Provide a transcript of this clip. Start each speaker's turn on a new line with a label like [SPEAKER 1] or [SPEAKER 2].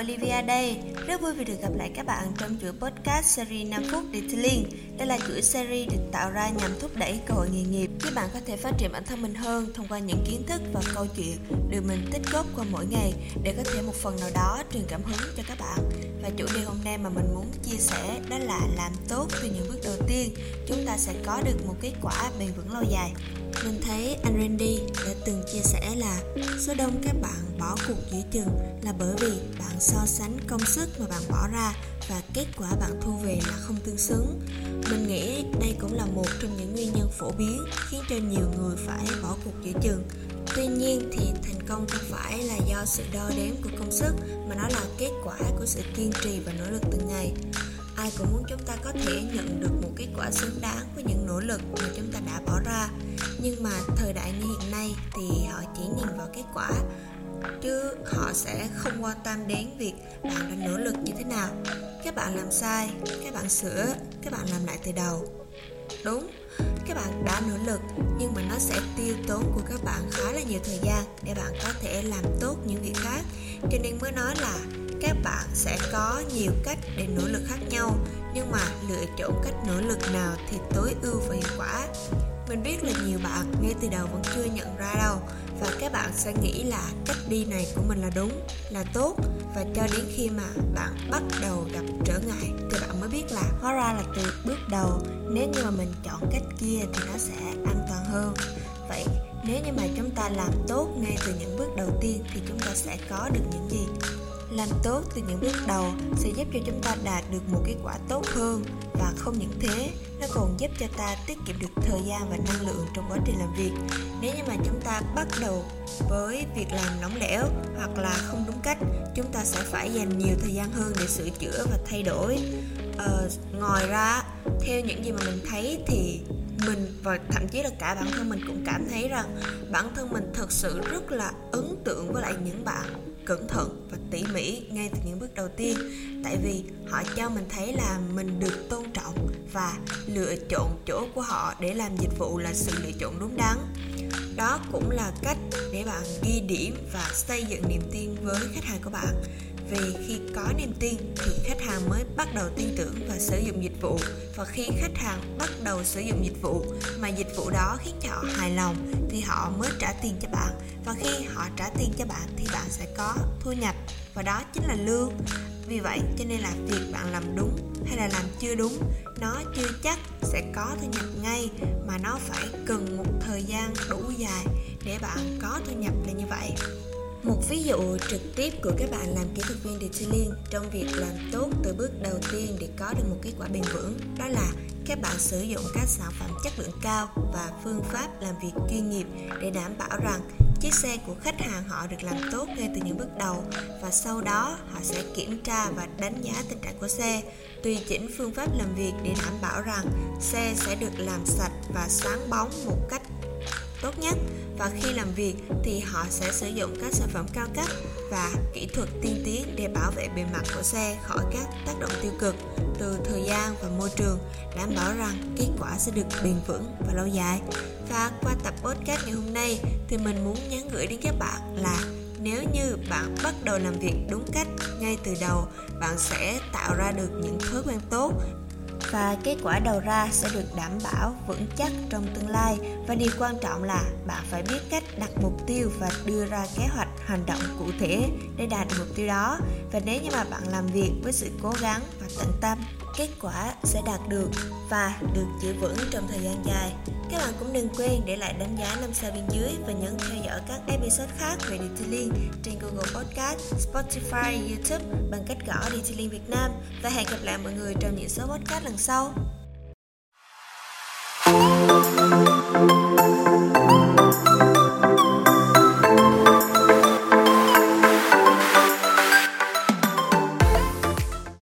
[SPEAKER 1] Olivia đây rất vui vì được gặp lại các bạn trong chuỗi podcast series 5 phút Detailing. Đây là chuỗi series được tạo ra nhằm thúc đẩy cơ hội nghề nghiệp giúp bạn có thể phát triển bản thân mình hơn thông qua những kiến thức và câu chuyện được mình tích góp qua mỗi ngày để có thể một phần nào đó truyền cảm hứng cho các bạn. Và chủ đề hôm nay mà mình muốn chia sẻ đó là làm tốt từ những bước đầu tiên, chúng ta sẽ có được một kết quả bền vững lâu dài. Mình thấy anh Randy đã từng chia sẻ là số đông các bạn bỏ cuộc giữa chừng là bởi vì bạn so sánh công sức mà bạn bỏ ra và kết quả bạn thu về là không tương xứng. Mình nghĩ đây cũng là một trong những nguyên nhân phổ biến khiến cho nhiều người phải bỏ cuộc giữa chừng. Tuy nhiên thì thành công không phải là do sự đo đếm của công sức, mà nó là kết quả của sự kiên trì và nỗ lực từng ngày ai cũng muốn chúng ta có thể nhận được một kết quả xứng đáng với những nỗ lực mà chúng ta đã bỏ ra. Nhưng mà thời đại như hiện nay thì họ chỉ nhìn vào kết quả, chứ họ sẽ không quan tâm đến việc bạn đã nỗ lực như thế nào. Các bạn làm sai, các bạn sửa, các bạn làm lại từ đầu. Đúng, các bạn đã nỗ lực, nhưng mà nó sẽ tiêu tốn của các bạn khá là nhiều thời gian để bạn có thể làm tốt những việc khác. Cho nên mới nói là các bạn sẽ có nhiều cách để nỗ lực khác nhau, nhưng mà lựa chọn cách nỗ lực nào thì tối ưu và hiệu quả. Mình biết là nhiều bạn ngay từ đầu vẫn chưa nhận ra đâu, và các bạn sẽ nghĩ là cách đi này của mình là đúng, là tốt, và cho đến khi mà bạn bắt đầu gặp trở ngại thì bạn mới biết là hóa ra là từ bước đầu, nếu như mà mình chọn cách kia thì nó sẽ an toàn hơn. Vậy, nếu như mà chúng ta làm tốt ngay từ những bước đầu tiên thì chúng ta sẽ có được những gì? Làm tốt từ những bước đầu sẽ giúp cho chúng ta đạt được một kết quả tốt hơn. Và không những thế nó còn giúp cho ta tiết kiệm được thời gian và năng lượng trong quá trình làm việc. Nếu như mà chúng ta bắt đầu với việc làm nóng lẽo hoặc là không đúng cách chúng ta sẽ phải dành nhiều thời gian hơn để sửa chữa và thay đổi. Ờ, ngoài ra theo những gì mà mình thấy thì mình và thậm chí là cả bản thân mình cũng cảm thấy rằng bản thân mình thực sự rất là ấn tượng với lại những bạn cẩn thận và tỉ mỉ ngay từ những bước đầu tiên. Tại vì họ cho mình thấy là mình được tôn trọng và lựa chọn chỗ của họ để làm dịch vụ là sự lựa chọn đúng đắn. Đó cũng là cách để bạn ghi điểm và xây dựng niềm tin với khách hàng của bạn vì khi có niềm tin thì khách hàng mới bắt đầu tin tưởng và sử dụng dịch vụ. Và khi khách hàng bắt đầu sử dụng dịch vụ mà dịch vụ đó khiến cho họ hài lòng thì họ mới trả tiền cho bạn. Và khi họ trả tiền cho bạn thì bạn sẽ có thu nhập và đó chính là lương. Vì vậy cho nên là việc bạn làm đúng hay là làm chưa đúng, nó chưa chắc sẽ có thu nhập ngay, mà nó phải cần một thời gian đủ dài để bạn có thu nhập là như vậy một ví dụ trực tiếp của các bạn làm kỹ thuật viên detailing trong việc làm tốt từ bước đầu tiên để có được một kết quả bền vững, đó là các bạn sử dụng các sản phẩm chất lượng cao và phương pháp làm việc chuyên nghiệp để đảm bảo rằng chiếc xe của khách hàng họ được làm tốt ngay từ những bước đầu và sau đó họ sẽ kiểm tra và đánh giá tình trạng của xe, tùy chỉnh phương pháp làm việc để đảm bảo rằng xe sẽ được làm sạch và sáng bóng một cách tốt nhất và khi làm việc thì họ sẽ sử dụng các sản phẩm cao cấp và kỹ thuật tiên tiến để bảo vệ bề mặt của xe khỏi các tác động tiêu cực từ thời gian và môi trường, đảm bảo rằng kết quả sẽ được bền vững và lâu dài. Và qua tập podcast ngày hôm nay thì mình muốn nhắn gửi đến các bạn là nếu như bạn bắt đầu làm việc đúng cách ngay từ đầu, bạn sẽ tạo ra được những thói quen và kết quả đầu ra sẽ được đảm bảo vững chắc trong tương lai. Và điều quan trọng là bạn phải biết cách đặt mục tiêu và đưa ra kế hoạch hành động cụ thể để đạt được mục tiêu đó. Và nếu như mà bạn làm việc với sự cố gắng và tận tâm kết quả sẽ đạt được và được giữ vững trong thời gian dài. Các bạn cũng đừng quên để lại đánh giá 5 sao bên dưới và nhấn theo dõi các episode khác về Detailing trên Google Podcast, Spotify, YouTube bằng cách gõ Detailing Việt Nam và hẹn gặp lại mọi người trong những số podcast lần sau.